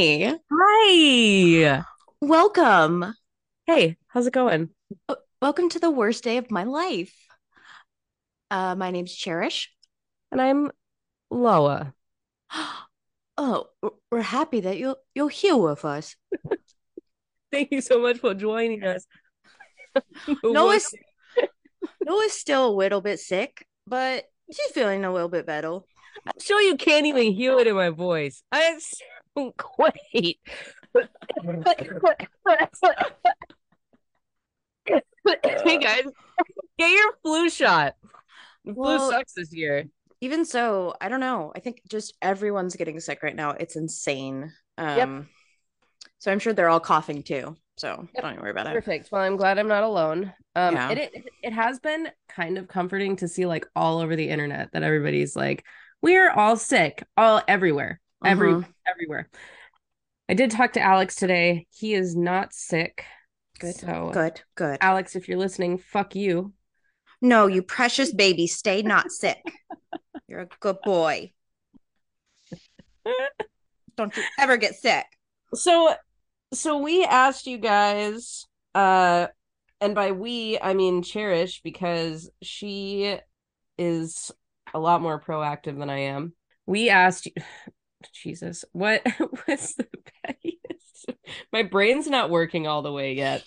Hi. Hi. Welcome. Hey, how's it going? Welcome to the worst day of my life. Uh, my name's Cherish. And I'm Laura. Oh, we're happy that you'll you'll here with us. Thank you so much for joining us. Laura's Laura's still a little bit sick, but she's feeling a little bit better. I'm sure you can't even hear it in my voice. I great. hey guys, get your flu shot. The Well- flu sucks this year. Even so, I don't know. I think just everyone's getting sick right now. It's insane. Um, so I'm sure they're all coughing too. So Yep. don't worry about it. Perfect. Well, I'm glad I'm not alone. Um, Yeah. it, it it has been kind of comforting to see like all over the internet that everybody's like, we're all sick, all everywhere, every Mhm. Everywhere. I did talk to Alex today. He is not sick. Good. So, Good. Good. Alex, if you're listening, fuck you. No, you precious baby, stay not sick. You're a good boy. Don't you ever get sick. So, so we asked you guys, uh, and by we I mean Cherish because she is a lot more proactive than I am. We asked you, Jesus, what was the pettiest? My brain's not working all the way yet.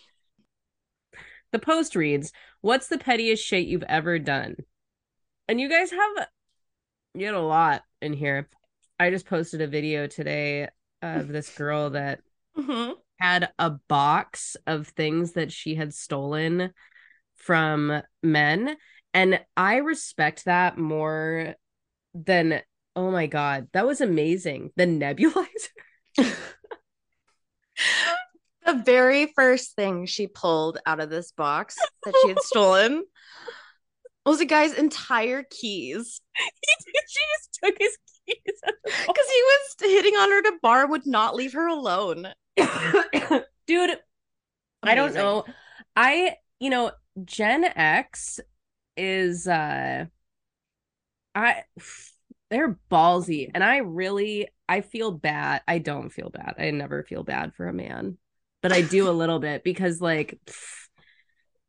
The post reads, "What's the pettiest shit you've ever done?" And you guys have you had a lot in here. I just posted a video today of this girl that Mhm. had a box of things that she had stolen from men and i respect that more than oh my god. That was amazing. The nebulizer? The very first thing she pulled out of this box that she had stolen was a guy's entire keys. she just took his keys Because he was hitting on her to bar, would not leave her alone. dude i don't know. I you know gen x is uh i they're ballsy and i really i feel bad i don't feel bad i never feel bad for a man but i do a little bit because like pff,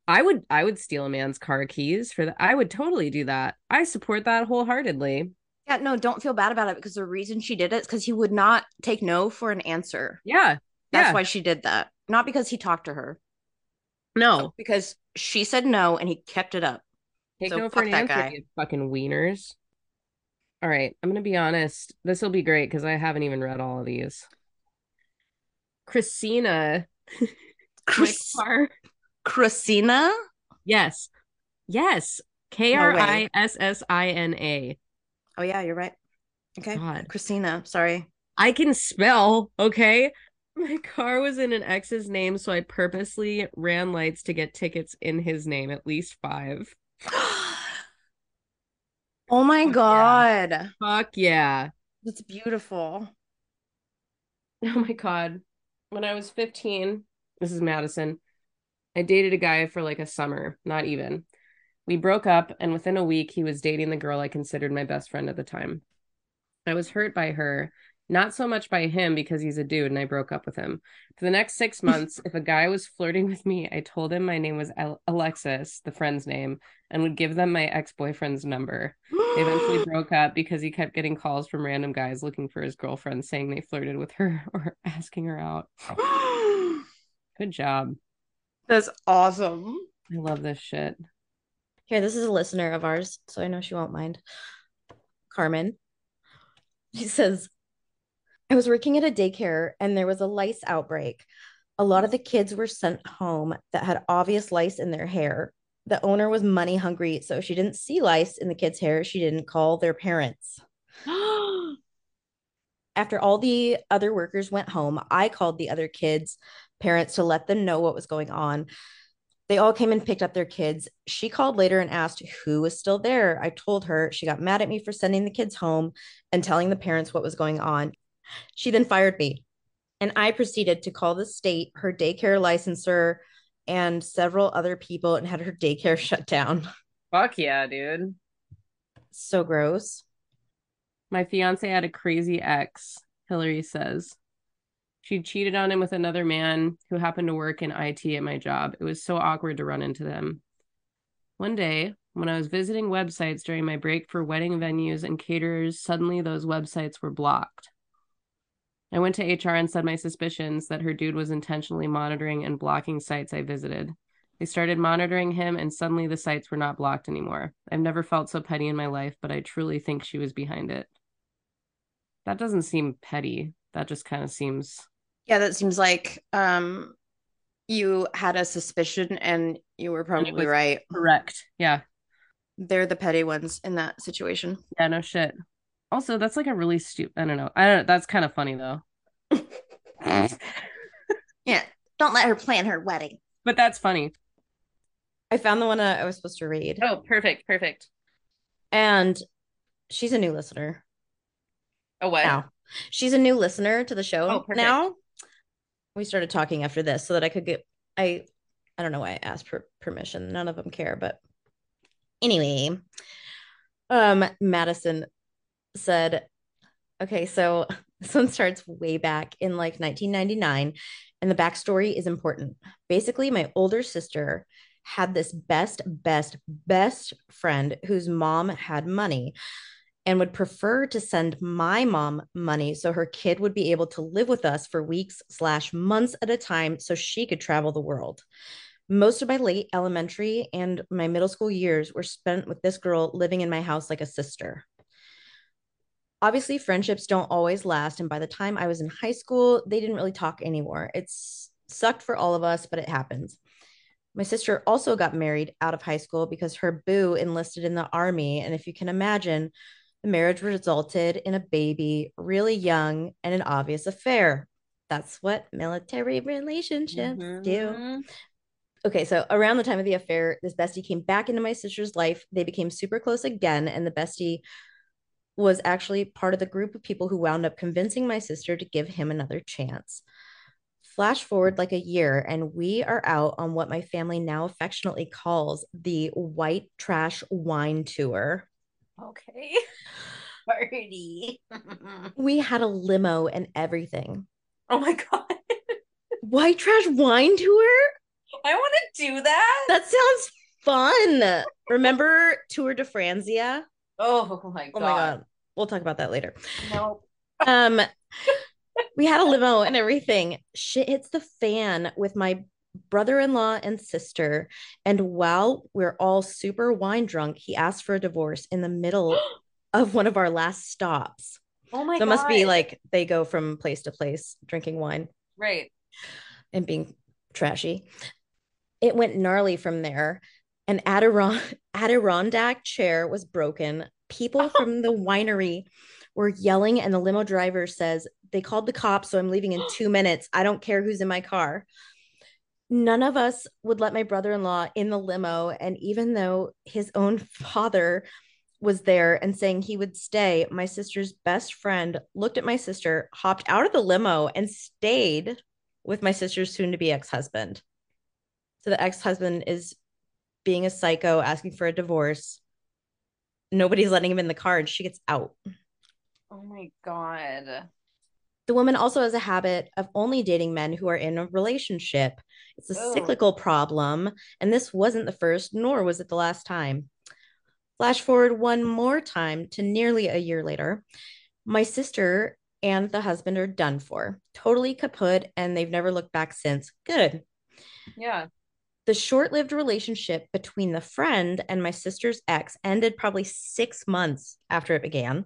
i would i would steal a man's car keys for that i would totally do that i support that wholeheartedly Yeah, no, don't feel bad about it because the reason she did it is because he would not take no for an answer. yeah That's yeah why she did that. Not because he talked to her. no Because she said no and he kept it up. Take So no for an that answer, guy. fucking wieners. All right, I'm gonna be honest. This will be great because I haven't even read all of these. Christina, Chris-. Christina? Yes, yes. K R I S S I N A. Oh, yeah, you're right. Okay. God, Christina. Sorry. I can spell. Okay. My car was in an ex's name, so I purposely ran lights to get tickets in his name, at least five. oh my Fuck yeah. God. Fuck yeah. That's beautiful. Oh my God. When I was 15, this is Madison, I dated a guy for like a summer, not even. We broke up, and within a week, he was dating the girl I considered my best friend at the time. I was hurt by her, not so much by him because he's a dude and I broke up with him. For the next six months, if a guy was flirting with me, I told him my name was Al- Alexis, the friend's name, and would give them my ex boyfriend's number. They eventually broke up because he kept getting calls from random guys looking for his girlfriend saying they flirted with her or asking her out. Good job. That's awesome. I love this shit. Here, this is a listener of ours, so I know she won't mind. Carmen. She says, I was working at a daycare and there was a lice outbreak. A lot of the kids were sent home that had obvious lice in their hair. The owner was money hungry, so if she didn't see lice in the kids' hair, she didn't call their parents. After all the other workers went home, I called the other kids' parents to let them know what was going on. They all came and picked up their kids. She called later and asked who was still there. I told her. She got mad at me for sending the kids home and telling the parents what was going on. She then fired me. And I proceeded to call the state, her daycare licensor, and several other people and had her daycare shut down. Fuck yeah, dude. So gross. My fiance had a crazy ex, Hillary says. She cheated on him with another man who happened to work in IT at my job. It was so awkward to run into them. One day, when I was visiting websites during my break for wedding venues and caterers, suddenly those websites were blocked. I went to HR and said my suspicions that her dude was intentionally monitoring and blocking sites I visited. They started monitoring him, and suddenly the sites were not blocked anymore. I've never felt so petty in my life, but I truly think she was behind it. That doesn't seem petty. That just kind of seems. Yeah, that seems like um you had a suspicion and you were probably right. Correct. Yeah. They're the petty ones in that situation. Yeah, no shit. Also, that's like a really stupid. I don't know. I don't. That's kind of funny though. yeah, don't let her plan her wedding. But that's funny. I found the one uh, I was supposed to read. Oh, perfect, perfect. And she's a new listener. Oh, what? Now. She's a new listener to the show oh, now. We started talking after this so that I could get I I don't know why I asked for permission. None of them care, but anyway. Um Madison said, okay, so this one starts way back in like 1999, and the backstory is important. Basically, my older sister had this best, best, best friend whose mom had money and would prefer to send my mom money so her kid would be able to live with us for weeks slash months at a time so she could travel the world most of my late elementary and my middle school years were spent with this girl living in my house like a sister obviously friendships don't always last and by the time i was in high school they didn't really talk anymore it's sucked for all of us but it happens my sister also got married out of high school because her boo enlisted in the army and if you can imagine the marriage resulted in a baby really young and an obvious affair that's what military relationships mm-hmm. do okay, so around the time of the affair, this bestie came back into my sister's life. They became super close again, and the bestie was actually part of the group of people who wound up convincing my sister to give him another chance. Flash forward like a year, and we are out on what my family now affectionately calls the white trash wine tour. Okay. Party. we had a limo and everything. Oh my God. white trash wine tour? I want to do that. That sounds fun. Remember Tour de Franzia? Oh my god. Oh my god. We'll talk about that later. No. Um we had a limo and everything. Shit hits the fan with my brother-in-law and sister. And while we're all super wine drunk, he asked for a divorce in the middle of one of our last stops. Oh my so god. it must be like they go from place to place drinking wine. Right. And being trashy. It went gnarly from there an Adiron- Adirondack chair was broken. People from the winery were yelling, and the limo driver says, They called the cops, so I'm leaving in two minutes. I don't care who's in my car. None of us would let my brother in law in the limo. And even though his own father was there and saying he would stay, my sister's best friend looked at my sister, hopped out of the limo, and stayed with my sister's soon to be ex husband. So the ex husband is being a psycho, asking for a divorce. Nobody's letting him in the car, and she gets out. Oh my God. The woman also has a habit of only dating men who are in a relationship. It's a cyclical problem, and this wasn't the first, nor was it the last time. Flash forward one more time to nearly a year later. My sister and the husband are done for, totally kaput, and they've never looked back since. Good. Yeah the short lived relationship between the friend and my sister's ex ended probably six months after it began.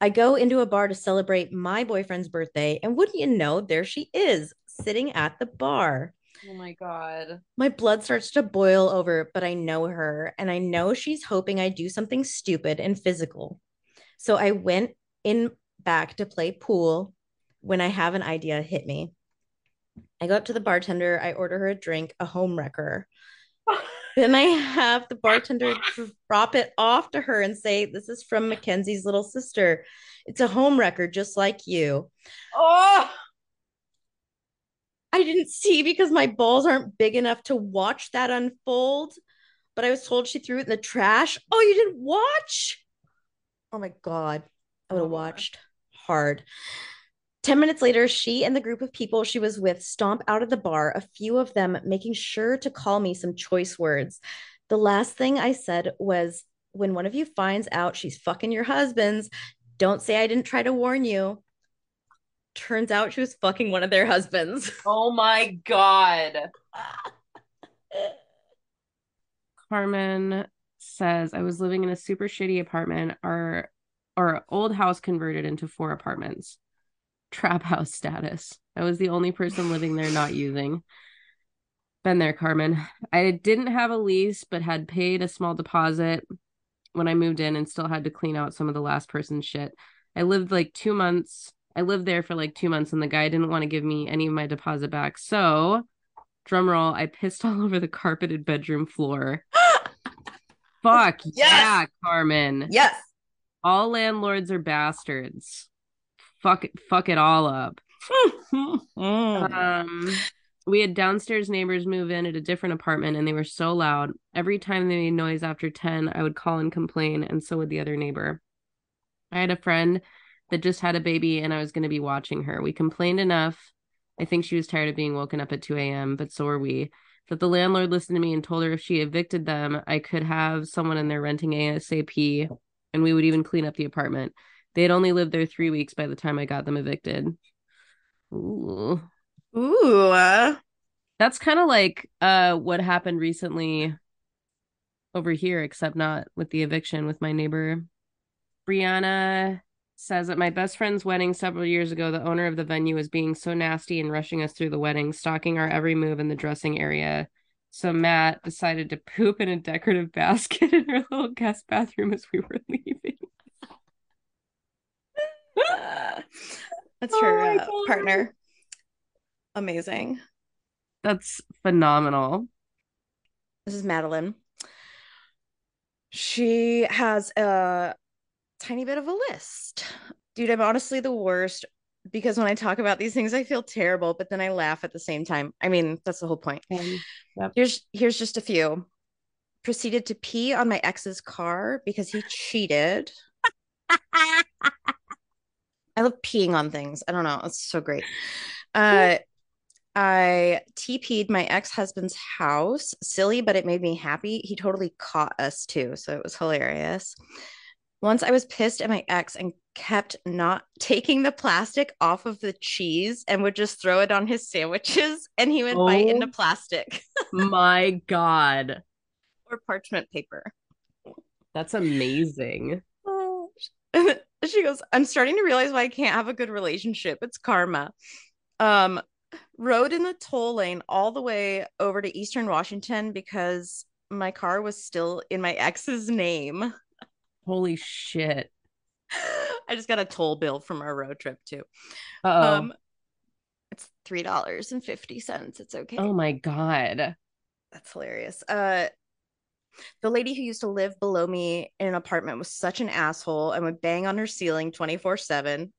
I go into a bar to celebrate my boyfriend's birthday, and wouldn't you know, there she is sitting at the bar. Oh my God. My blood starts to boil over, but I know her, and I know she's hoping I do something stupid and physical. So I went in back to play pool when I have an idea hit me. I go up to the bartender, I order her a drink, a home wrecker. then I have the bartender drop it off to her and say, This is from Mackenzie's little sister. It's a home wrecker, just like you. Oh, I didn't see because my balls aren't big enough to watch that unfold, but I was told she threw it in the trash. Oh, you didn't watch? Oh my God. I would have oh. watched hard. 10 minutes later, she and the group of people she was with stomp out of the bar, a few of them making sure to call me some choice words. The last thing I said was, when one of you finds out she's fucking your husband's, don't say I didn't try to warn you. Turns out she was fucking one of their husbands. Oh my God. Carmen says, I was living in a super shitty apartment. Our our old house converted into four apartments. Trap house status. I was the only person living there not using. Been there, Carmen. I didn't have a lease, but had paid a small deposit when I moved in and still had to clean out some of the last person's shit. I lived like two months. I lived there for like two months and the guy didn't want to give me any of my deposit back. So, drum roll, I pissed all over the carpeted bedroom floor. Fuck Yes. yeah, Carmen. Yes. All landlords are bastards. Fuck it, fuck it all up. Um, we had downstairs neighbors move in at a different apartment and they were so loud. Every time they made noise after 10, I would call and complain, and so would the other neighbor. I had a friend that just had a baby and I was going to be watching her. We complained enough. I think she was tired of being woken up at 2 a.m., but so were we. That the landlord listened to me and told her if she evicted them, I could have someone in there renting ASAP and we would even clean up the apartment. They had only lived there three weeks by the time I got them evicted. Ooh. Ooh. uh, That's kind of like uh what happened recently over here, except not with the eviction with my neighbor. Brianna says at my best friend's wedding several years ago, the owner of the venue was being so nasty and rushing us through the wedding, stalking our every move in the dressing area. So Matt decided to poop in a decorative basket in her little guest bathroom as we were leaving. That's Oh her my uh, partner. Amazing. That's phenomenal. This is Madeline. She has a tiny bit of a list. Dude, I'm honestly the worst because when I talk about these things, I feel terrible, but then I laugh at the same time. I mean, that's the whole point. Um, Here's here's just a few. Proceeded to pee on my ex's car because he cheated. I love peeing on things. I don't know. It's so great. Uh I TP'd my ex-husband's house. Silly, but it made me happy. He totally caught us too, so it was hilarious. Once I was pissed at my ex and kept not taking the plastic off of the cheese and would just throw it on his sandwiches and he would bite into Oh. plastic My God. or parchment paper. That's amazing. She goes, I'm starting to realize why I can't have a good relationship. It's karma. Um, rode in the toll lane all the way over to Eastern Washington because my car was still in my ex's name. Holy shit. I just got a toll bill from our road trip too. Uh-oh. Um, it's three dollars and fifty cents. It's okay. oh my God. That's hilarious. Uh the lady who used to live below me in an apartment was such an asshole and would bang on her ceiling 24/7.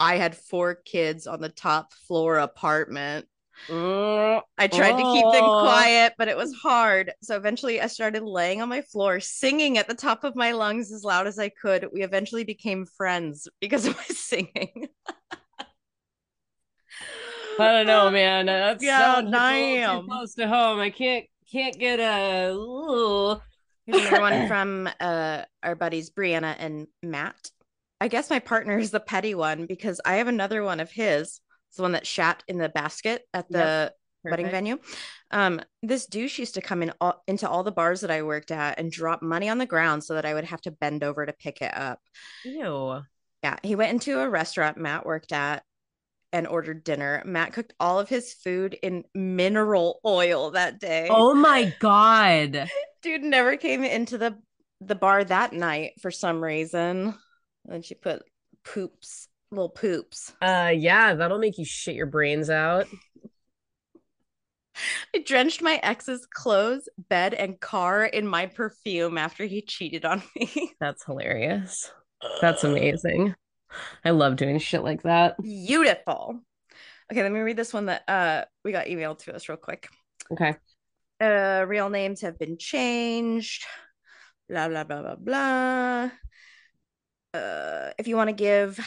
I had four kids on the top floor apartment. Mm, I tried to keep them quiet, but it was hard. So eventually I started laying on my floor, singing at the top of my lungs as loud as I could. We eventually became friends because of my singing. I don't know, man. That's Yeah, sounds a little damn. too close to home. I can't can't get a. Ooh. Here's another one from uh, our buddies Brianna and Matt. I guess my partner is the petty one because I have another one of his. It's the one that shat in the basket at the wedding venue. Um, this douche used to come in all, into all the bars that I worked at and drop money on the ground so that I would have to bend over to pick it up. Ew. Yeah, he went into a restaurant Matt worked at and ordered dinner. Matt cooked all of his food in mineral oil that day. Oh my God. dude never came into the the bar that night for some reason. And she put poops, little poops. Uh, yeah, that'll make you shit your brains out. I drenched my ex's clothes, bed, and car in my perfume after he cheated on me. That's hilarious. That's amazing. I love doing shit like that. Beautiful. Okay, let me read this one that uh we got emailed to us real quick. Okay. Uh real names have been changed. Blah blah blah blah blah. Uh if you want to give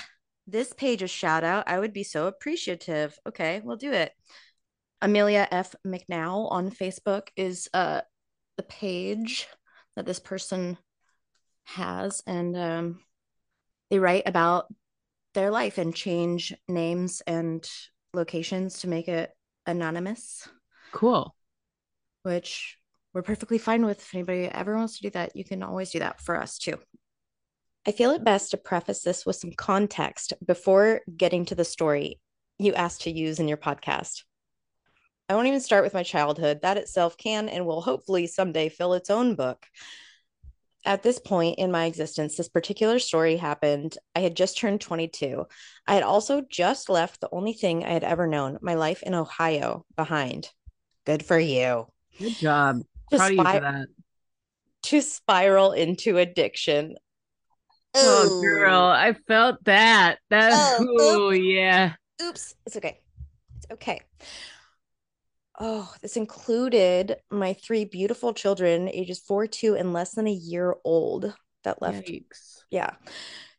this page a shout out, I would be so appreciative. Okay, we'll do it. Amelia F. McNow on Facebook is uh the page that this person has, and um, they write about their life and change names and locations to make it anonymous. Cool. Which we're perfectly fine with. If anybody ever wants to do that, you can always do that for us too. I feel it best to preface this with some context before getting to the story you asked to use in your podcast. I won't even start with my childhood. That itself can and will hopefully someday fill its own book. At this point in my existence, this particular story happened. I had just turned 22. I had also just left the only thing I had ever known, my life in Ohio, behind. Good for you. Good job. To Proud of you for that. To spiral into addiction. Oh, girl, I felt that. That. Oh, oh yeah. Oops. It's okay. It's okay. Oh, this included my three beautiful children, ages four, two, and less than a year old, that left. Yikes. Yeah.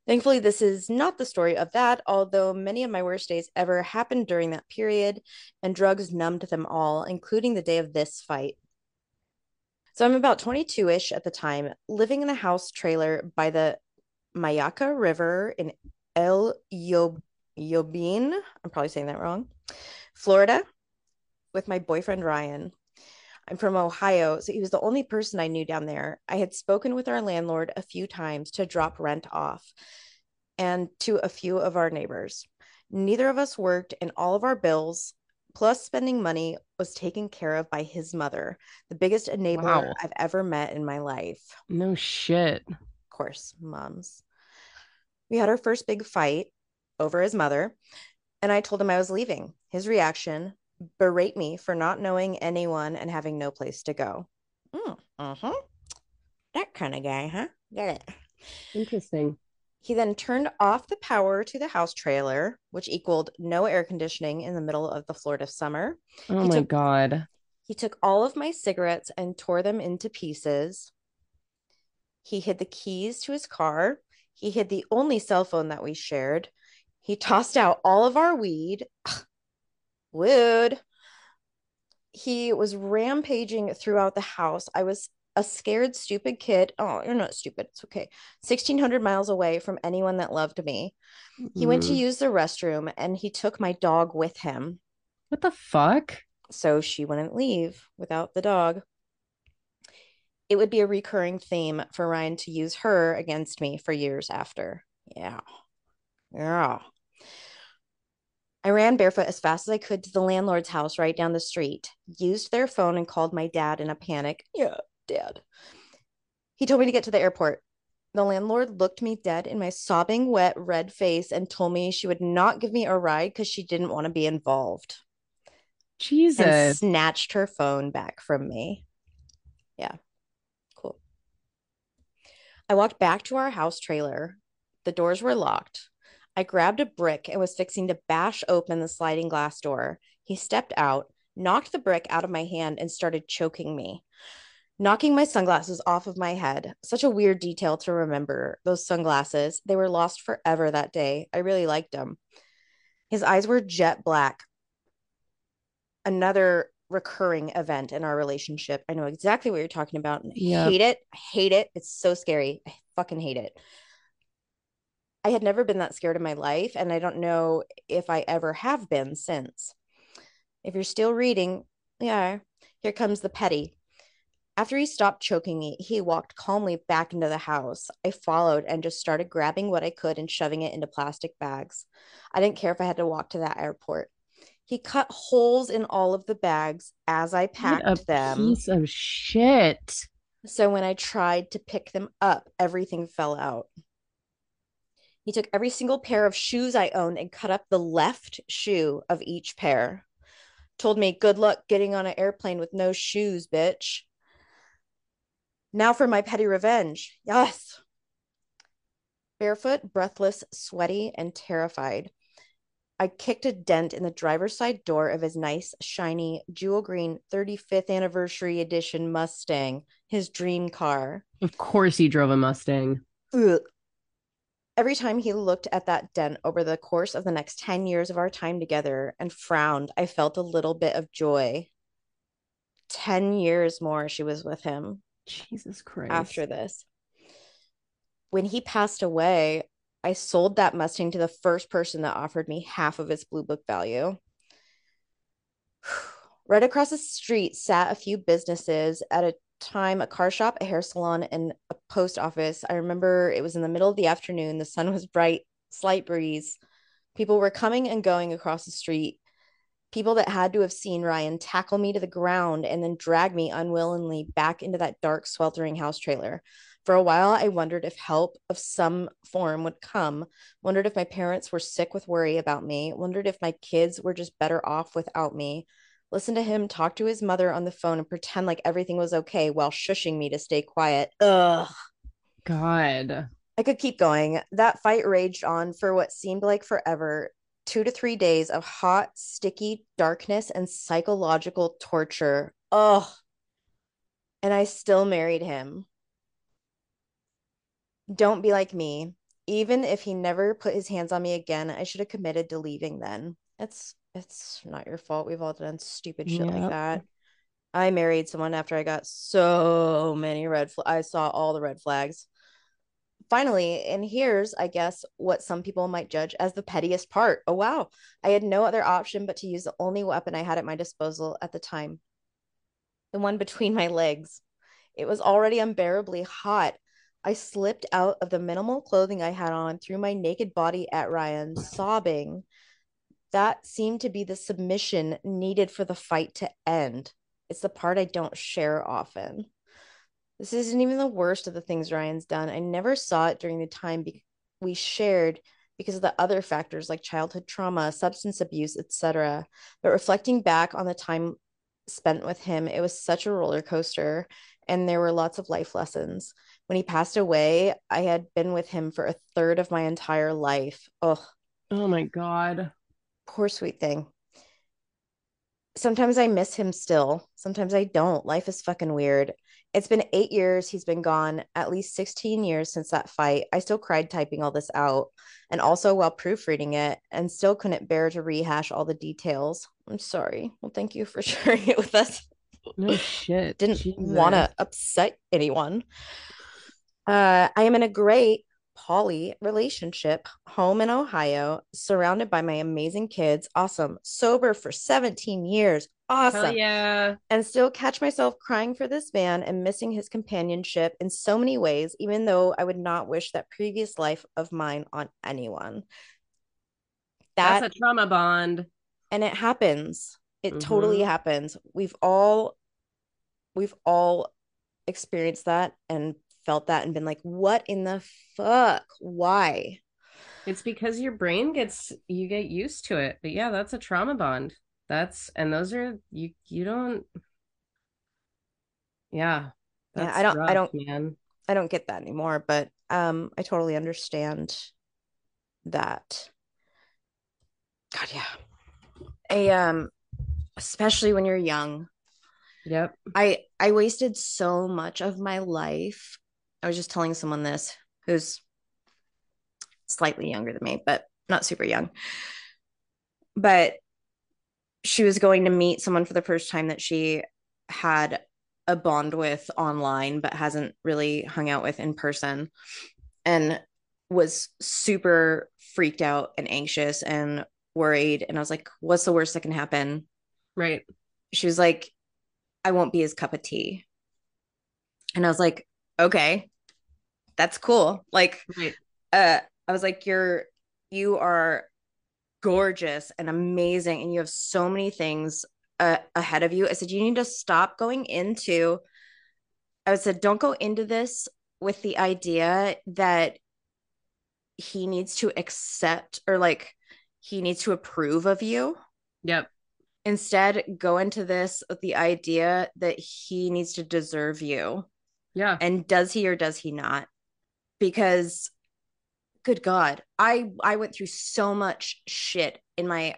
Thankfully, this is not the story of that, although many of my worst days ever happened during that period, and drugs numbed them all, including the day of this fight. So I'm about 22 ish at the time, living in a house trailer by the Mayaca River in El Yob- Yobin. I'm probably saying that wrong. Florida with my boyfriend Ryan. I'm from Ohio, so he was the only person I knew down there. I had spoken with our landlord a few times to drop rent off and to a few of our neighbors. Neither of us worked, and all of our bills, plus spending money, was taken care of by his mother, the biggest enabler wow. I've ever met in my life. No shit. Of course, moms. We had our first big fight over his mother, and I told him I was leaving. His reaction berate me for not knowing anyone and having no place to go. Mm, uh-huh. That kind of guy, huh? Get it. Interesting. He then turned off the power to the house trailer, which equaled no air conditioning in the middle of the Florida summer. Oh he my took, God. He took all of my cigarettes and tore them into pieces. He hid the keys to his car. He hid the only cell phone that we shared. He tossed out all of our weed would. He was rampaging throughout the house. I was a scared, stupid kid. Oh, you're not stupid. It's okay. 1600 miles away from anyone that loved me. He mm. went to use the restroom and he took my dog with him. What the fuck? So she wouldn't leave without the dog. It would be a recurring theme for Ryan to use her against me for years after. Yeah. Yeah. I ran barefoot as fast as I could to the landlord's house right down the street, used their phone, and called my dad in a panic. Yeah, dad. He told me to get to the airport. The landlord looked me dead in my sobbing, wet, red face and told me she would not give me a ride because she didn't want to be involved. Jesus. And snatched her phone back from me. Yeah. Cool. I walked back to our house trailer. The doors were locked. I grabbed a brick and was fixing to bash open the sliding glass door. He stepped out, knocked the brick out of my hand, and started choking me, knocking my sunglasses off of my head. Such a weird detail to remember. Those sunglasses, they were lost forever that day. I really liked them. His eyes were jet black. Another recurring event in our relationship. I know exactly what you're talking about. Yeah. Hate it. hate it. It's so scary. I fucking hate it. I had never been that scared in my life, and I don't know if I ever have been since. If you're still reading, yeah, here comes the petty. After he stopped choking me, he walked calmly back into the house. I followed and just started grabbing what I could and shoving it into plastic bags. I didn't care if I had to walk to that airport. He cut holes in all of the bags as I packed them. Piece of shit. So when I tried to pick them up, everything fell out. He took every single pair of shoes I owned and cut up the left shoe of each pair. Told me, good luck getting on an airplane with no shoes, bitch. Now for my petty revenge. Yes. Barefoot, breathless, sweaty, and terrified. I kicked a dent in the driver's side door of his nice, shiny, jewel green 35th anniversary edition Mustang, his dream car. Of course, he drove a Mustang. Ugh. Every time he looked at that dent over the course of the next 10 years of our time together and frowned, I felt a little bit of joy. 10 years more she was with him. Jesus Christ. After this. When he passed away, I sold that Mustang to the first person that offered me half of its blue book value. Right across the street sat a few businesses at a time a car shop, a hair salon, and a post office. I remember it was in the middle of the afternoon. The sun was bright, slight breeze. People were coming and going across the street. People that had to have seen Ryan tackle me to the ground and then drag me unwillingly back into that dark, sweltering house trailer. For a while, I wondered if help of some form would come, wondered if my parents were sick with worry about me, wondered if my kids were just better off without me. Listen to him talk to his mother on the phone and pretend like everything was okay while shushing me to stay quiet. Ugh. God. I could keep going. That fight raged on for what seemed like forever two to three days of hot, sticky darkness and psychological torture. Ugh. And I still married him. Don't be like me. Even if he never put his hands on me again, I should have committed to leaving then. It's it's not your fault. We've all done stupid shit yep. like that. I married someone after I got so many red flags. I saw all the red flags. Finally, and here's, I guess, what some people might judge as the pettiest part. Oh, wow. I had no other option but to use the only weapon I had at my disposal at the time the one between my legs. It was already unbearably hot. I slipped out of the minimal clothing I had on, threw my naked body at Ryan, sobbing. That seemed to be the submission needed for the fight to end. It's the part I don't share often. This isn't even the worst of the things Ryan's done. I never saw it during the time be- we shared because of the other factors like childhood trauma, substance abuse, etc. But reflecting back on the time spent with him, it was such a roller coaster and there were lots of life lessons. When he passed away, I had been with him for a third of my entire life. Oh, oh my god. Poor sweet thing. Sometimes I miss him still. Sometimes I don't. Life is fucking weird. It's been eight years. He's been gone, at least 16 years since that fight. I still cried typing all this out and also while proofreading it, and still couldn't bear to rehash all the details. I'm sorry. Well, thank you for sharing it with us. No shit. Didn't want to upset anyone. Uh, I am in a great poly relationship, home in Ohio, surrounded by my amazing kids. Awesome. Sober for 17 years. Awesome. Hell yeah. And still catch myself crying for this man and missing his companionship in so many ways, even though I would not wish that previous life of mine on anyone. That, That's a trauma bond. And it happens. It mm-hmm. totally happens. We've all we've all experienced that and felt that and been like, what in the fuck? Why? It's because your brain gets you get used to it. But yeah, that's a trauma bond. That's and those are you you don't yeah. yeah, I don't rough, I don't man. I don't get that anymore, but um I totally understand that. God, yeah. A um especially when you're young. Yep. I I wasted so much of my life I was just telling someone this who's slightly younger than me, but not super young. But she was going to meet someone for the first time that she had a bond with online, but hasn't really hung out with in person. And was super freaked out and anxious and worried. And I was like, what's the worst that can happen? Right. She was like, I won't be his cup of tea. And I was like, okay, that's cool. Like, right. uh, I was like, you're, you are gorgeous and amazing, and you have so many things uh, ahead of you. I said, you need to stop going into, I said, don't go into this with the idea that he needs to accept or like he needs to approve of you. Yep. Instead, go into this with the idea that he needs to deserve you. Yeah. And does he or does he not? Because good god i i went through so much shit in my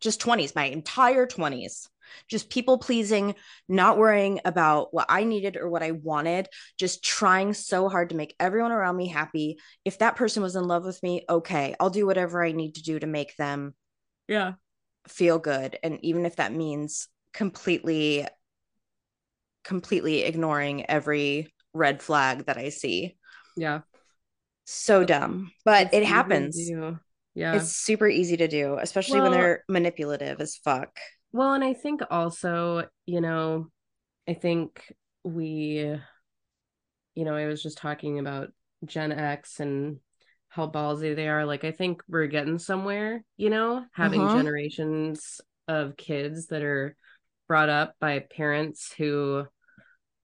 just 20s my entire 20s just people pleasing, not worrying about what I needed or what I wanted, just trying so hard to make everyone around me happy. If that person was in love with me, okay, I'll do whatever I need to do to make them Yeah. feel good. And even if that means completely, completely ignoring every red flag that I see. Yeah. So dumb, but It's it happens. Yeah. It's super easy to do, especially when they're manipulative as fuck. Well, and I think also, you know, I think we, you know, I was just talking about Gen X and how ballsy they are. Like, I think we're getting somewhere, you know, having Mhm. generations of kids that are brought up by parents who,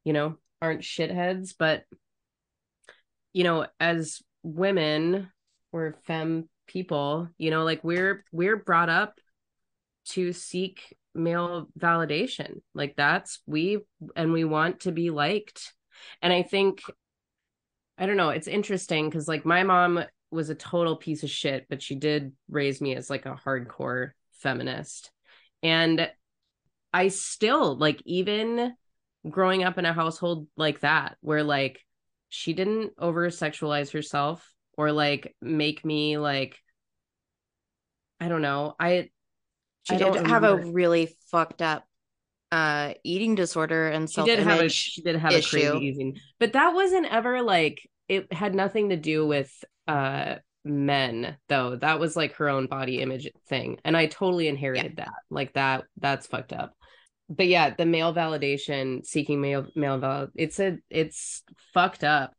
you know, aren't shitheads. But, you know, as women or femme people, you know, like we're we're brought up to seek male validation. Like that's we and we want to be liked. And i think i don't know it's interesting because like my mom was a total piece of shit but she did raise me as like a hardcore feminist. And i still like even growing up in a household like that where like she didn't over sexualize herself or like make me like i don't know. I She I did have a really fucked up uh eating disorder and she did have a she did have a issue. crazy eating but that wasn't ever like it had nothing to do with uh men though. That was like her own body image thing and i totally inherited that. Like that that's fucked up but yeah the male validation seeking male male val it's a it's fucked up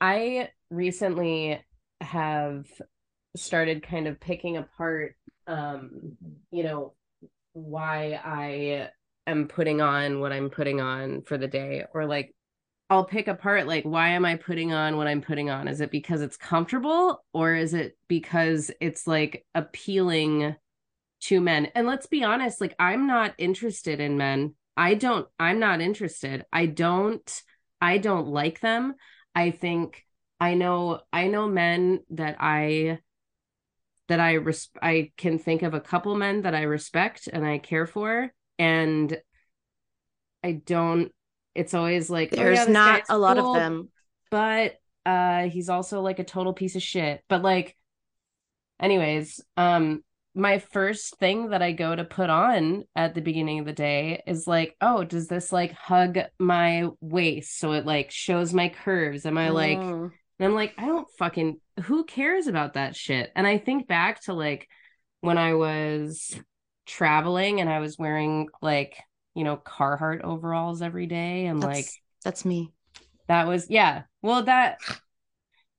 i recently have started kind of picking apart um you know why i am putting on what i'm putting on for the day or like I'll pick apart like why am I putting on what I'm putting on? Is it because it's comfortable or is it because it's like appealing to men? And let's be honest, like I'm not interested in men. I don't I'm not interested. I don't I don't like them. I think I know I know men that I that I res- I can think of a couple men that I respect and I care for and I don't it's always like oh, There's yeah, not a lot cool, of them. but uh he's also like a total piece of shit but like anyways um my first thing that i go to put on at the beginning of the day is like oh does this like hug my waist so it like shows my curves am i like Mm. and i'm like i don't fucking who cares about that shit and i think back to like when i was traveling and i was wearing like you know carhartt overalls every day and that's, like that's me. that was yeah well that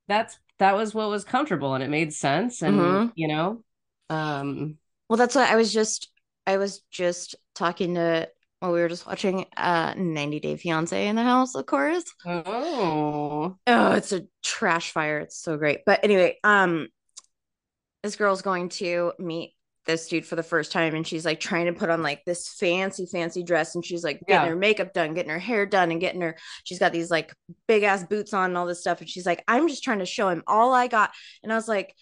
that's that was what was comfortable and it made sense and Mhm. you know um Well, that's what I was just I was just talking to well, we were just watching uh 90 Day Fiance in the house, of course. oh Oh, it's a trash fire. It's so great. But anyway, um this girl's going to meet this dude for the first time and she's like trying to put on like this fancy fancy dress and she's like getting Yeah. her makeup done getting her hair done and getting her she's got these like big ass boots on and all this stuff and she's like i'm just trying to show him all i got and i was like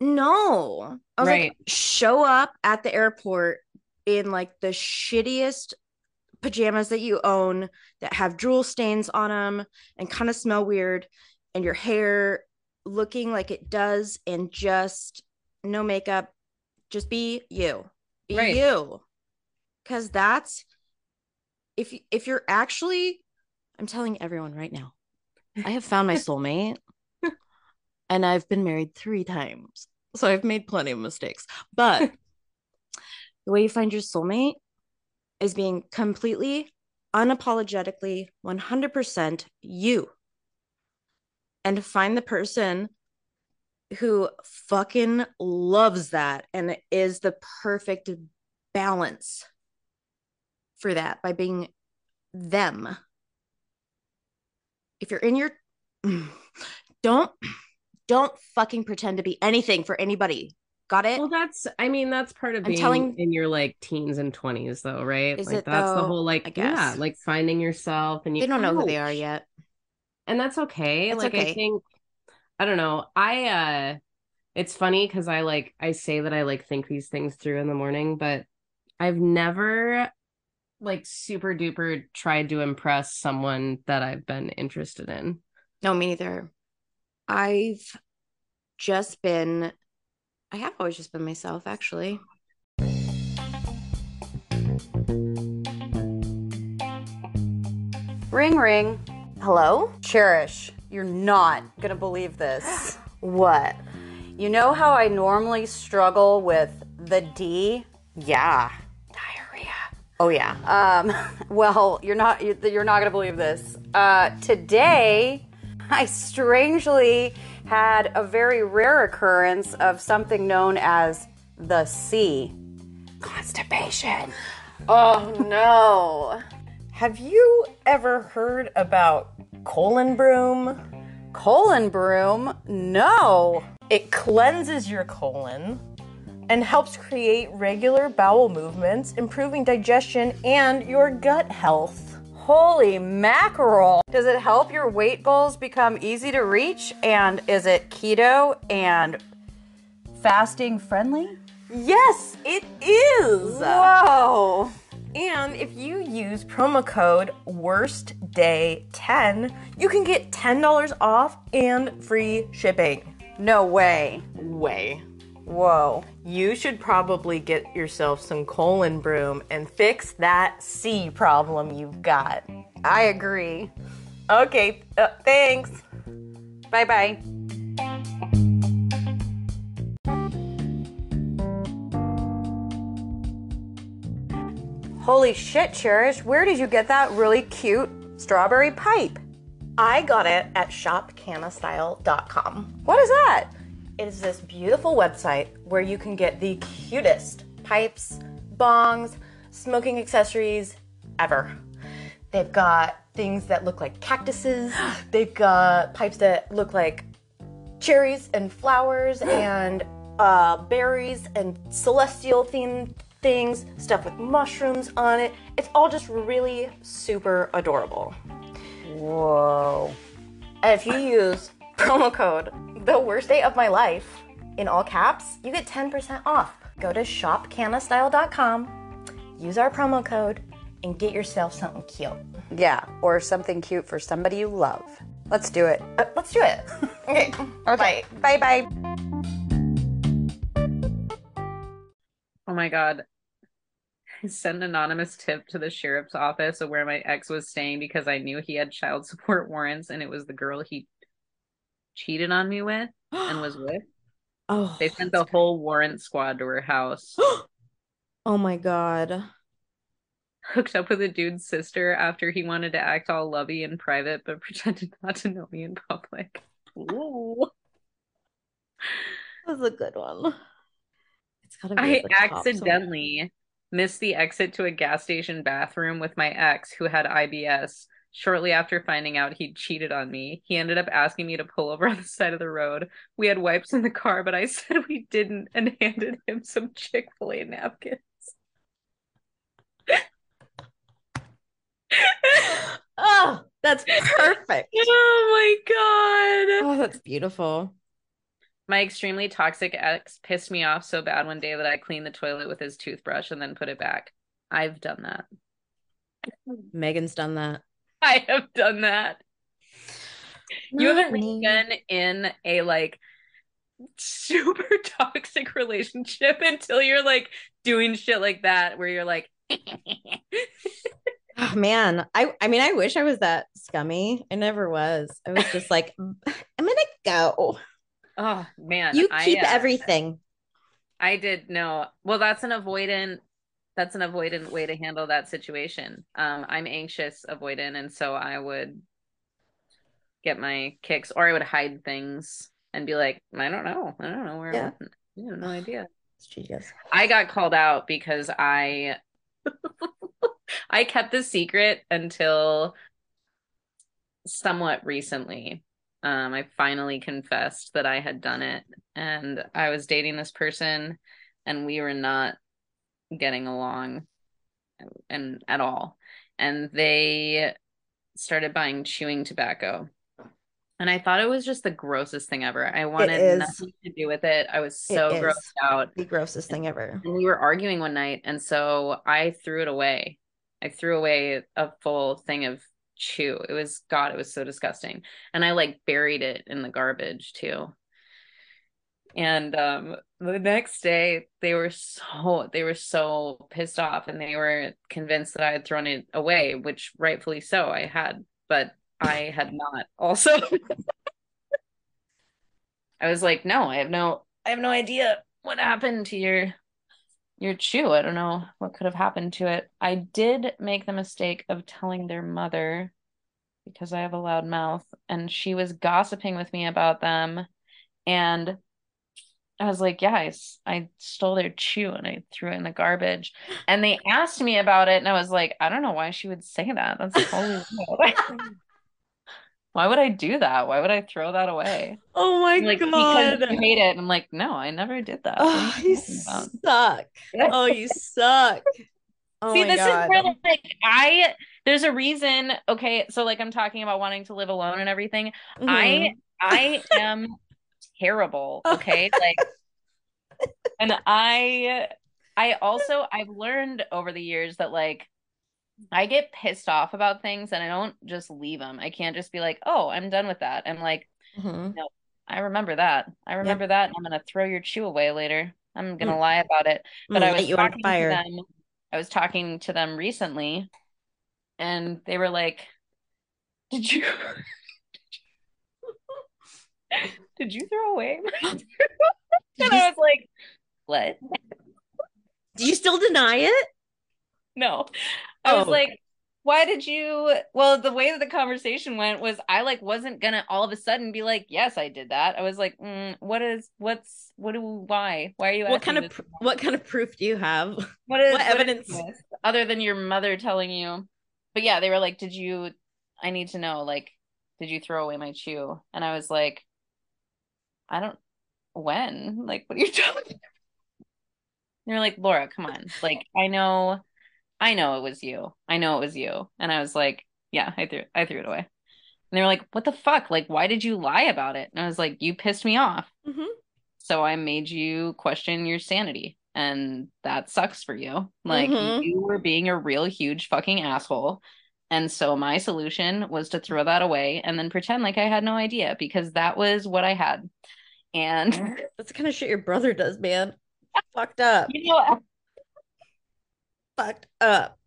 no. I was Right. like show up at the airport in like the shittiest pajamas that you own that have drool stains on them and kind of smell weird and your hair looking like it does and just no makeup. Just be you. Be Right. you. Because that's if if you're actually i'm telling everyone right now i have found my soulmate and i've been married three times so i've made plenty of mistakes. But the way you find your soulmate is being completely unapologetically 100% you. And find the person who fucking loves that and is the perfect balance for that by being them. If you're in your don't don't fucking pretend to be anything for anybody got it well that's i mean that's part of I'm being telling- in your like teens and 20s though right Is like it, that's the whole like I guess. yeah like finding yourself and you they don't know who they are yet and that's okay It's like okay. i think i don't know i uh it's funny because i like i say that i like think these things through in the morning but I've never like super duper tried to impress someone that I've been interested in. No, me neither. I've just been, I have always just been myself, actually. Ring, ring. Hello? Cherish, you're not gonna believe this. what? You know how I normally struggle with the D? Yeah. Diarrhea. Oh yeah. Um, well, you're not you're not gonna believe this. Uh, today, I strangely had a very rare occurrence of something known as the C. Constipation. Oh no. Have you ever heard about ColonBroom? Colon broom? No. It cleanses your colon and helps create regular bowel movements, improving digestion and your gut health. Holy mackerel. Does it help your weight goals become easy to reach? And is it keto and fasting friendly? Yes, it is. Whoa. And if you use promo code WORSTDAY10, you can get $10 off and free shipping. No way. Way. Whoa. You should probably get yourself some ColonBroom and fix that C problem you've got. I agree. Okay, uh, thanks. Bye bye. Holy shit, Cherish, where did you get that really cute strawberry pipe? I got it at shopcannastyle.com. What is that? It is this beautiful website where you can get the cutest pipes, bongs, smoking accessories ever. They've got things that look like cactuses, they've got pipes that look like cherries and flowers and uh, berries and celestial themed things, stuff with mushrooms on it. It's all just really super adorable. Whoa. And if you use promo code the worst day of my life in all caps, you get 10% off. Go to shopcannastyle.com, use our promo code, and get yourself something cute. Yeah, or something cute for somebody you love. Let's do it. Uh, let's do it. okay. Okay. Bye bye. Oh my god. I sent an anonymous tip to the sheriff's office of where my ex was staying because I knew he had child support warrants and it was the girl he cheated on me with and was with. Oh, They sent the whole warrant squad to her house. oh my god. Hooked up with a dude's sister after he wanted to act all lovey in private but pretended not to know me in public. Ooh. That was a good one. It's gotta be I accidentally missed the exit to a gas station bathroom with my ex who had IBS. Shortly after finding out he'd cheated on me, he ended up asking me to pull over on the side of the road. We had wipes in the car, but I said we didn't and handed him some Chick fil A napkins. Oh, that's perfect. oh my God. Oh, that's beautiful. My extremely toxic ex pissed me off so bad one day that I cleaned the toilet with his toothbrush and then put it back. I've done that. Megan's done that. I have done that. You haven't Not been in a like super toxic relationship until you're like doing shit like that where you're like Oh, man, I I mean, I wish I was that scummy. I never was. I was just like, I'm gonna go. oh man You I, keep uh, everything. I did no well that's an avoidant that's an avoidant way to handle that situation um I'm anxious avoidant and so I would get my kicks or I would hide things and be like I don't know I don't know where Yeah. I have no idea It's genius. I got called out because I I kept the secret until somewhat recently. Um, I finally confessed that I had done it, and I was dating this person, and we were not getting along, and at all. And they started buying chewing tobacco, And I thought it was just the grossest thing ever. I wanted nothing to do with it. I was so grossed out. The grossest thing ever. And we were arguing one night, and so I threw it away. I threw away a full thing of chew. It was God, it was so disgusting. And I like buried it in the garbage too. And um the next day they were so they were so pissed off and they were convinced that I had thrown it away, which rightfully so I had, but I had not also. I was like, no, I have no I have no idea what happened to your your chew. I don't know what could have happened to it. I did make the mistake of telling their mother because I have a loud mouth and she was gossiping with me about them and I was like, yeah, I stole their chew and I threw it in the garbage. And they asked me about it and I was like, I don't know why she would say that. That's totally. Why would I do that? Why would I throw that away? Oh my Like god. because you hate it. I'm like, no, I never did that. Oh, you suck. Oh, you suck. Oh See, this god. is where like I there's a reason. Okay, so like I'm talking about wanting to live alone and everything. Mhm. I I am terrible. Okay, like, and I I also I've learned over the years that like I get pissed off about things and I don't just leave them. I can't just be like, oh, I'm done with that. I'm like, Mhm. I remember that. I remember that, and I'm gonna throw your chew away later. I'm gonna lie about it. But I was talking to them. I was talking to them recently, and they were like, "Did you? Did you throw away?" my chew?" and I was like, "What? Do you still deny it? No." I was Oh. like, "Why did you?" Well, the way that the conversation went was, I like wasn't gonna all of a sudden be like, "Yes, I did that." I was like, mm, "What is? What's? What do? Why? Why are you?" What asking kind of pr- what kind of proof do you have? What is What evidence? other than your mother telling you? But yeah, they were like, "Did you? I need to know. Like, did you throw away my chew?" And I was like, "I don't. When? Like, what are you talking?" about?" They're like, "Laura, come on. Like, I know, I know it was you. I know it was you." And I was like, "Yeah, I threw, I threw it away." And they were like, "What the fuck? Like, why did you lie about it?" And I was like, "You pissed me off." Mhm. So I made you question your sanity. And that sucks for you. Like Mhm. you were being a real huge fucking asshole. And so my solution was to throw that away and then pretend like I had no idea because that was what I had. And That's the kind of shit your brother does, man. Fucked up. you know, Fucked up.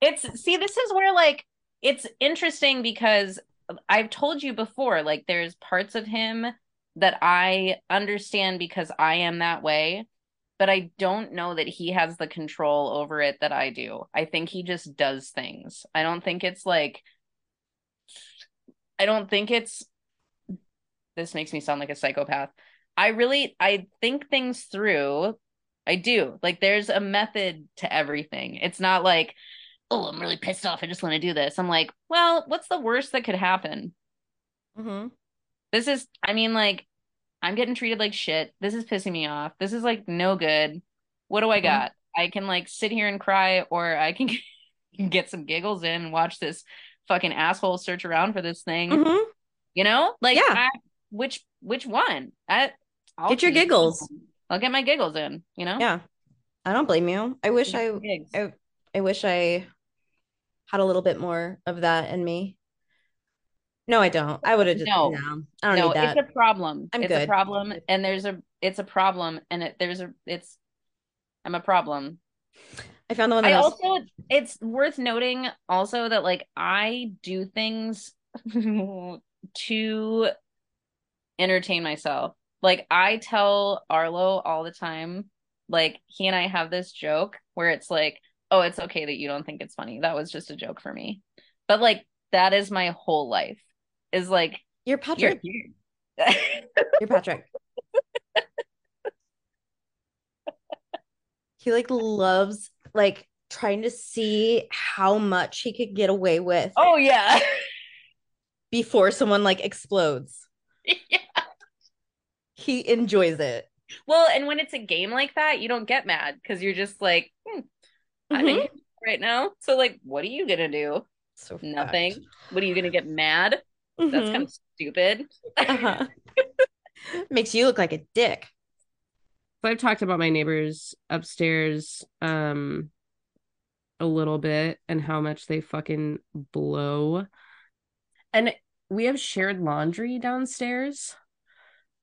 it's see, this is where like it's interesting because I've told you before, like there's parts of him that I understand because I am that way, but I don't know that he has the control over it that I do. I think he just does things. I don't think it's like I don't think it's this makes me sound like a psychopath. I really I think things through. I do. Like there's a method to everything. It's not like, oh, I'm really pissed off. I just want to do this. I'm like, well, what's the worst that could happen? Mhm. This is, I mean, like, I'm getting treated like shit. This is pissing me off. This is like no good. What do I Mhm. got? I can like sit here and cry, or I can get some giggles in and watch this fucking asshole search around for this thing. Mhm. You know, like, Yeah. I, which which one? I I'll Get your giggles. I'll get my giggles in. You know, Yeah. I don't blame you. I wish I I I wish I had a little bit more of that in me. No, I don't. I would have just No. no. I don't no, need that. it's a problem. I'm it's a problem, and there's a it's a problem, and it there's a it's I'm a problem. I found the one that I was- also it's worth noting also that like I do things to entertain myself. Like I tell Arlo all the time, like he and I have this joke where it's like, "Oh, it's okay that you don't think it's funny. That was just a joke for me." But like that is my whole life. Is like You're you're Patrick. here. You're Patrick. he like loves like trying to see how much he could get away with oh yeah. before someone like explodes. yeah. He enjoys it. Well, and when it's a game like that, you don't get mad because you're just like, hmm, I'm in Mhm. right now. So like, what are you gonna do? So Nothing. fucked. What are you gonna get mad? That's Mhm. kind of stupid. Uh-huh. Makes you look like a dick. So I've talked about my neighbors upstairs um a little bit and how much they fucking blow. And we have shared laundry downstairs.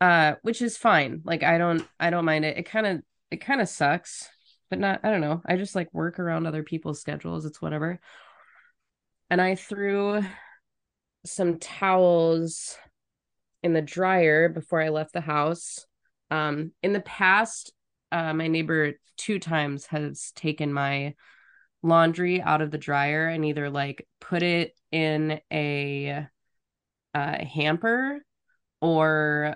Uh which is fine. Like I don't I don't mind it. It kind of it kind of sucks, but not I don't know. I just like work around other people's schedules. It's whatever. And I threw some towels in the dryer before I left the house. Um, in the past, uh, my neighbor two times has taken my laundry out of the dryer and either like put it in a uh, hamper or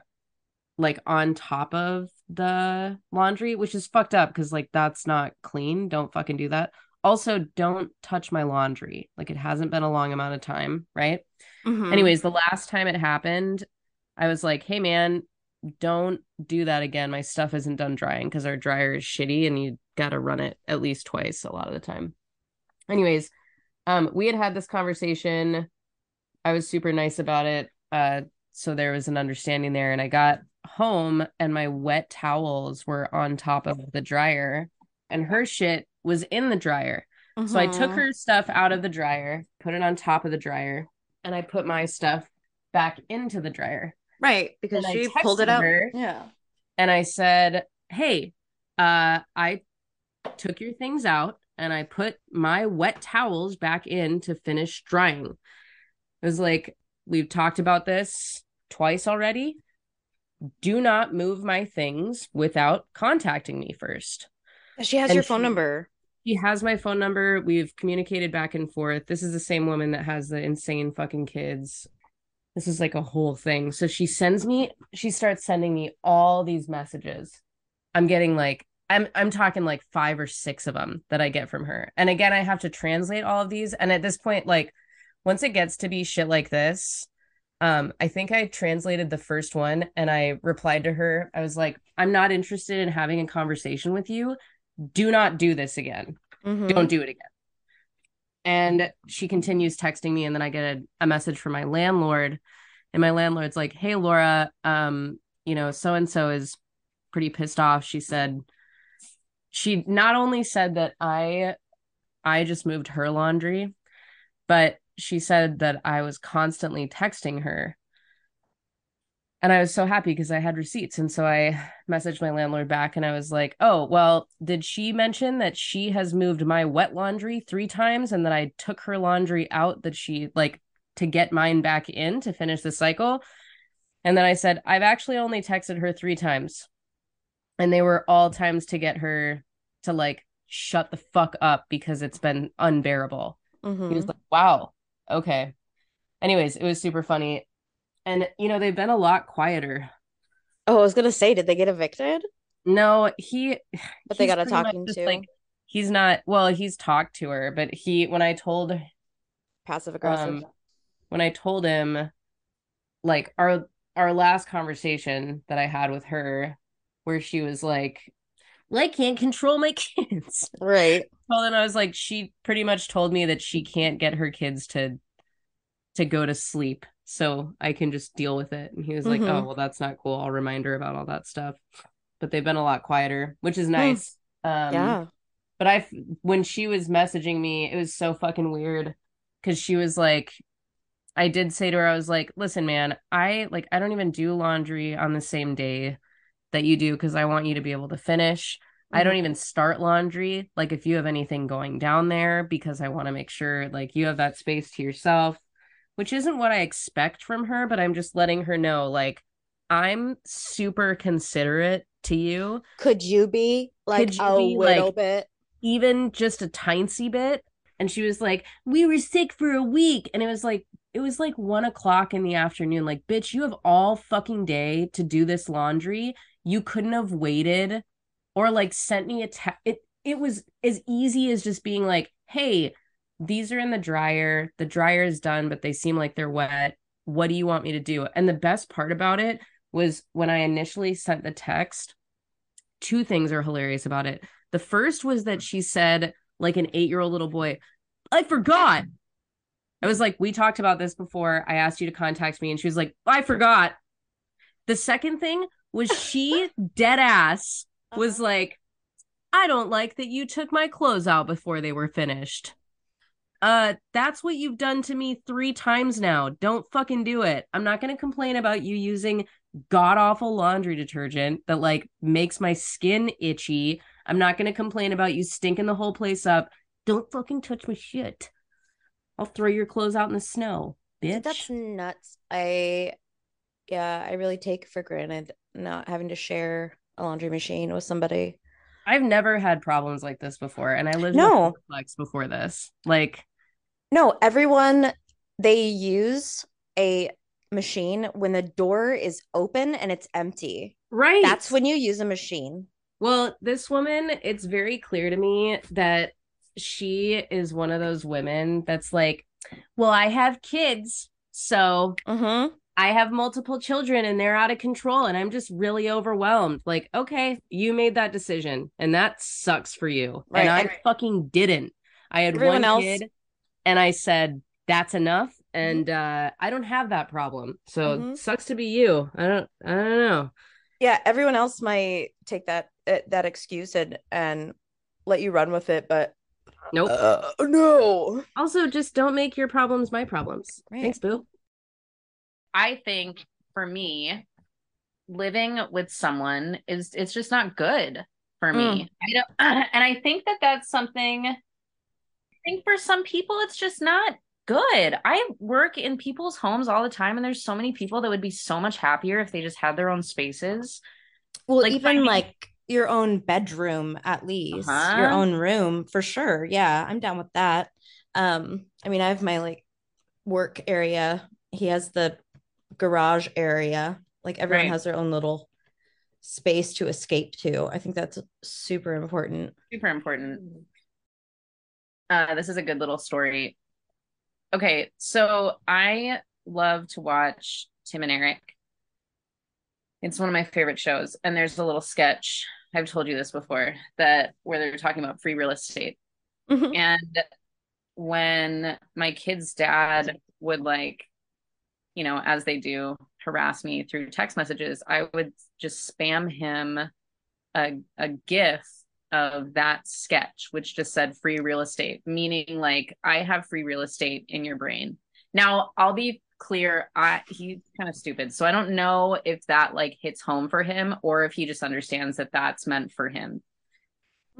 like on top of the laundry, which is fucked up because like that's not clean. Don't fucking do that. Also, don't touch my laundry. Like it hasn't been a long amount of time, right? Mhm. Anyways, the last time it happened, I was like, hey man, don't do that again. My stuff isn't done drying because our dryer is shitty and you got to run it at least twice a lot of the time. Anyways, um, we had had this conversation. I was super nice about it. Uh, so there was an understanding there. And I got home and my wet towels were on top of the dryer and her shit was in the dryer. So I took Mhm. her stuff out of the dryer, put it on top of the dryer, and I put my stuff back into the dryer. right because And she pulled it out. her. Yeah. And I said, "Hey, uh I took your things out and I put my wet towels back in to finish drying." It was like, "We've talked about this twice already. Do not move my things without contacting me first. She has And your phone she- number. She has my phone number. We've communicated back and forth. This is the same woman that has the insane fucking kids. This is like a whole thing. So she sends me, she starts sending me all these messages. I'm getting like, I'm I'm talking like five or six of them that I get from her. And again, I have to translate all of these. And at this point, like once it gets to be shit like this, um, I think I translated the first one and I replied to her. I was like, I'm not interested in having a conversation with you. Do not do this again Mhm. don't do it again. And she continues texting me, and then I get a, a message from my landlord, and my landlord's like, "Hey, Laura, um, you know, so and so is pretty pissed off." She said, she not only said that I, I just moved her laundry, but she said that I was constantly texting her. And I was so happy because I had receipts. And so I messaged my landlord back and I was like, oh, well, did she mention that she has moved my wet laundry three times and that I took her laundry out that she like to get mine back in to finish the cycle? And then I said, I've actually only texted her three times. And they were all times to get her to like shut the fuck up because it's been unbearable. Mhm. He was like, wow, okay. Anyways, it was super funny. And, you know, they've been a lot quieter. Oh, I was gonna say, did they get evicted? No, he, But they got a talking to. Like, he's not, well, he's talked to her, but he, when I told, Passive aggressive. um, when I told him, like, our, our last conversation that I had with her, where she was like, I can't control my kids. right. Well, then I was like, she pretty much told me that she can't get her kids to to go to sleep, so I can just deal with it. And he was like, Mhm. "Oh, well, that's not cool. I'll remind her about all that stuff." But they've been a lot quieter, which is nice. Um, yeah. But I, when she was messaging me, it was so fucking weird because she was like, I did say to her, I was like, listen, man, I like, I don't even do laundry on the same day that you do because I want you to be able to finish. I don't mm-hmm. even start laundry. Like, if you have anything going down there, because I want to make sure like you have that space to yourself, which isn't what I expect from her, but I'm just letting her know, like, I'm super considerate to you Could you be like you a be, little like- bit? even just a tiny bit. And she was like, We were sick for a week. And it was like, it was like one o'clock in the afternoon. Like, bitch, you have all fucking day to do this laundry. You couldn't have waited or like sent me a text. It it was as easy as just being like, hey, these are in the dryer. The dryer is done, but they seem like they're wet. What do you want me to do? And the best part about it was when I initially sent the text, two things are hilarious about it. The first was that she said, like an eight year old little boy, I forgot. I was like, we talked about this before. I asked you to contact me, and she was like, I forgot. The second thing was she dead ass was Uh-huh. like, I don't like that you took my clothes out before they were finished. Uh, that's what you've done to me three times now. Don't fucking do it. I'm not gonna complain about you using god awful laundry detergent that like makes my skin itchy. I'm not gonna complain about you stinking the whole place up. Don't fucking touch my shit. I'll throw your clothes out in the snow, bitch. That's nuts. I, yeah, I really take for granted not having to share a laundry machine with somebody. I've never had problems like this before, and I lived No. in a before this. Like, No, everyone they use a machine when the door is open and it's empty. right? That's when you use a machine. Well, this woman, it's very clear to me that she is one of those women that's like, well, I have kids, so Mm-hmm. I have multiple children and they're out of control and I'm just really overwhelmed. Like, okay, you made that decision and that sucks for you. Right, And I and- fucking didn't. I had Everyone one else- kid and I said, that's enough. Mm-hmm. And uh I don't have that problem. So Mhm. sucks to be you. I don't I don't know. Yeah, everyone else might take that uh, that excuse and and let you run with it, but Nope. uh, no. Also, just don't make your problems my problems. Right. Thanks, boo. I think for me, living with someone is it's just not good for me. I don't, and I think that that's something. I think for some people, it's just not good. I work in people's homes all the time, and there's so many people that would be so much happier if they just had their own spaces. Well, Like even finding- like your own bedroom at least, your Uh-huh. own room for sure. Yeah, I'm down with that. Um, I mean, I have my like work area. He has the garage area. Like everyone Right. has their own little space to escape to. I think that's super important. Super important. Uh, this is a good little story. Okay, so I love to watch Tim and Eric. It's one of my favorite shows, and there's a little sketch. I've told you this before that where they're talking about free real estate. Mhm. And when my kid's dad would like, you know, as they do, harass me through text messages, I would just spam him a a gif of that sketch, which just said free real estate, meaning like I have free real estate in your brain. Now I'll be clear, I he's kind of stupid. So I don't know if that like hits home for him or if he just understands that that's meant for him.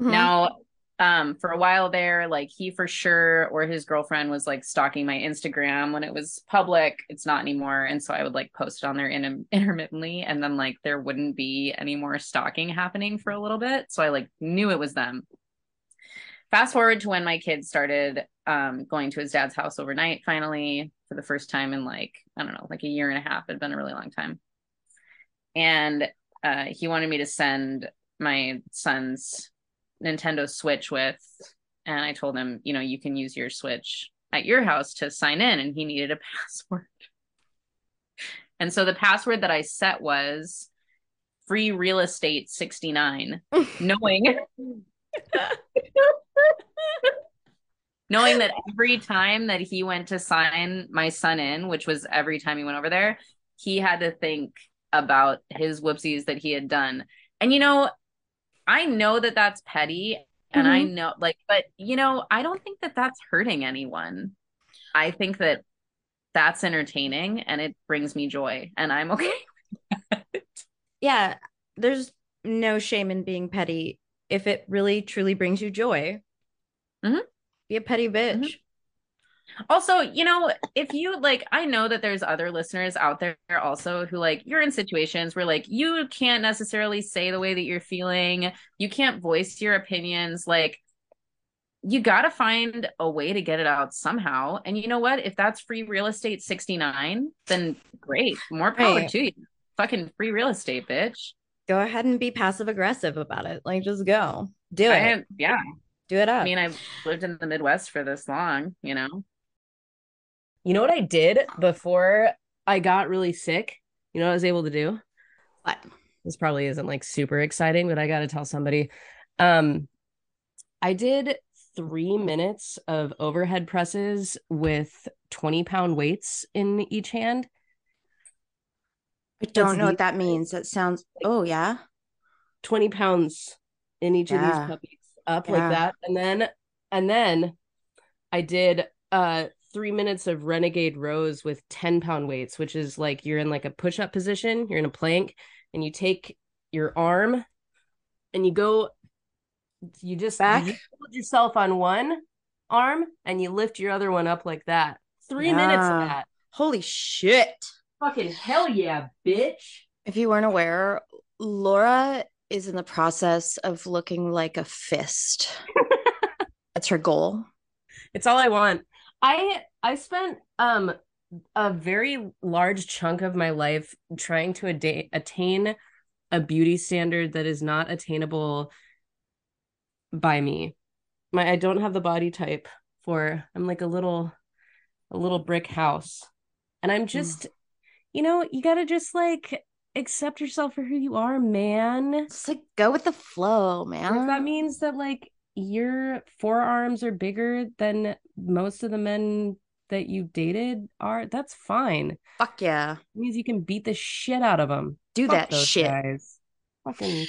Mhm. Now, um, for a while there, like he for sure or his girlfriend was like stalking my Instagram when it was public. It's not anymore, and so I would like post it on there in- intermittently, and then like there wouldn't be any more stalking happening for a little bit. So I like knew it was them. Fast forward to when my kid started um, going to his dad's house overnight. Finally, for the first time in like I don't know, like a year and a half. It'd been a really long time, and uh, he wanted me to send my son's Nintendo Switch with, and I told him, you know, you can use your Switch at your house to sign in, and he needed a password. And so the password that I set was free real estate 69, knowing knowing that every time that he went to sign my son in, which was every time he went over there, he had to think about his whoopsies that he had done. And you know, I know that that's petty and I know like but you know, I don't think that that's hurting anyone. I think that that's entertaining and it brings me joy and I'm okay. With that. Yeah, there's no shame in being petty if it really truly brings you joy. Mhm. Be a petty bitch. Also, you know, if you like, I know that there's other listeners out there also who like you're in situations where like you can't necessarily say the way that you're feeling, you can't voice your opinions. Like, you got to find a way to get it out somehow. And you know what? If that's free real estate 69, then great. More power Right. to you. Fucking free real estate, bitch. Go ahead and be passive aggressive about it. Like just go. Do it. I, yeah. Do it up. I mean, I've lived in the Midwest for this long, you know? You know what I did before I got really sick? You know what I was able to do? What? This probably isn't like super exciting, but I got to tell somebody. Um, I did three minutes of overhead presses with 20 pound weights in each hand. I don't That's know what that means. That sounds. Oh yeah. 20 pounds in each of these puppies up Yeah. like that. And then and then I did uh three minutes of renegade rows with 10 pound weights, which is like you're in like a push-up position, you're in a plank, and you take your arm and you go you just Back? you hold yourself on one arm and you lift your other one up like that. Three minutes of that. Holy shit. Fucking hell yeah, bitch. If you weren't aware, Laura is in the process of looking like a fist. That's her goal. It's all I want. I I spent um a very large chunk of my life trying to ada- attain a beauty standard that is not attainable by me. My I don't have the body type for I'm like a little a little brick house. And I'm just you know, you got to just like accept yourself for who you are, man. Just like go with the flow, And if man. that means that like your forearms are bigger than most of the men that you dated are, that's fine. Fuck yeah. It means you can beat the shit out of them. Do that shit. guys. Fucking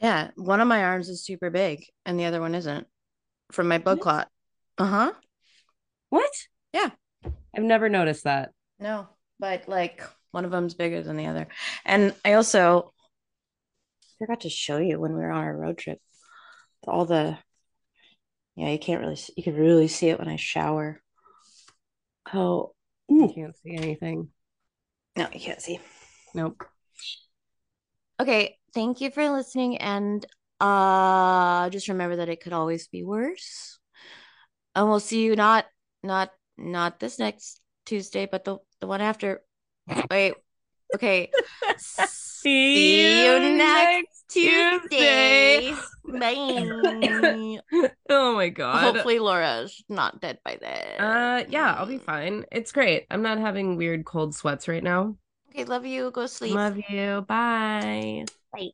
Yeah. One of my arms is super big and the other one isn't from my blood clot. Uh huh. what? Yeah. I've never noticed that. No, but like one of them's bigger than the other. And I also forgot to show you when we were on our road trip all the yeah, you can't really s- you can really see it when I shower. Oh, I can't see anything. no, you can't see. Nope. Okay, thank you for listening and uh just remember that it could always be worse. And we'll see you not not not this next Tuesday, but the the one after. Wait. Okay. See you next Tuesday. Bye. oh my god. Hopefully Laura's not dead by then. Uh yeah, I'll be fine. It's great. I'm not having weird cold sweats right now. Okay, love you. Go sleep. Love you. Bye. Bye.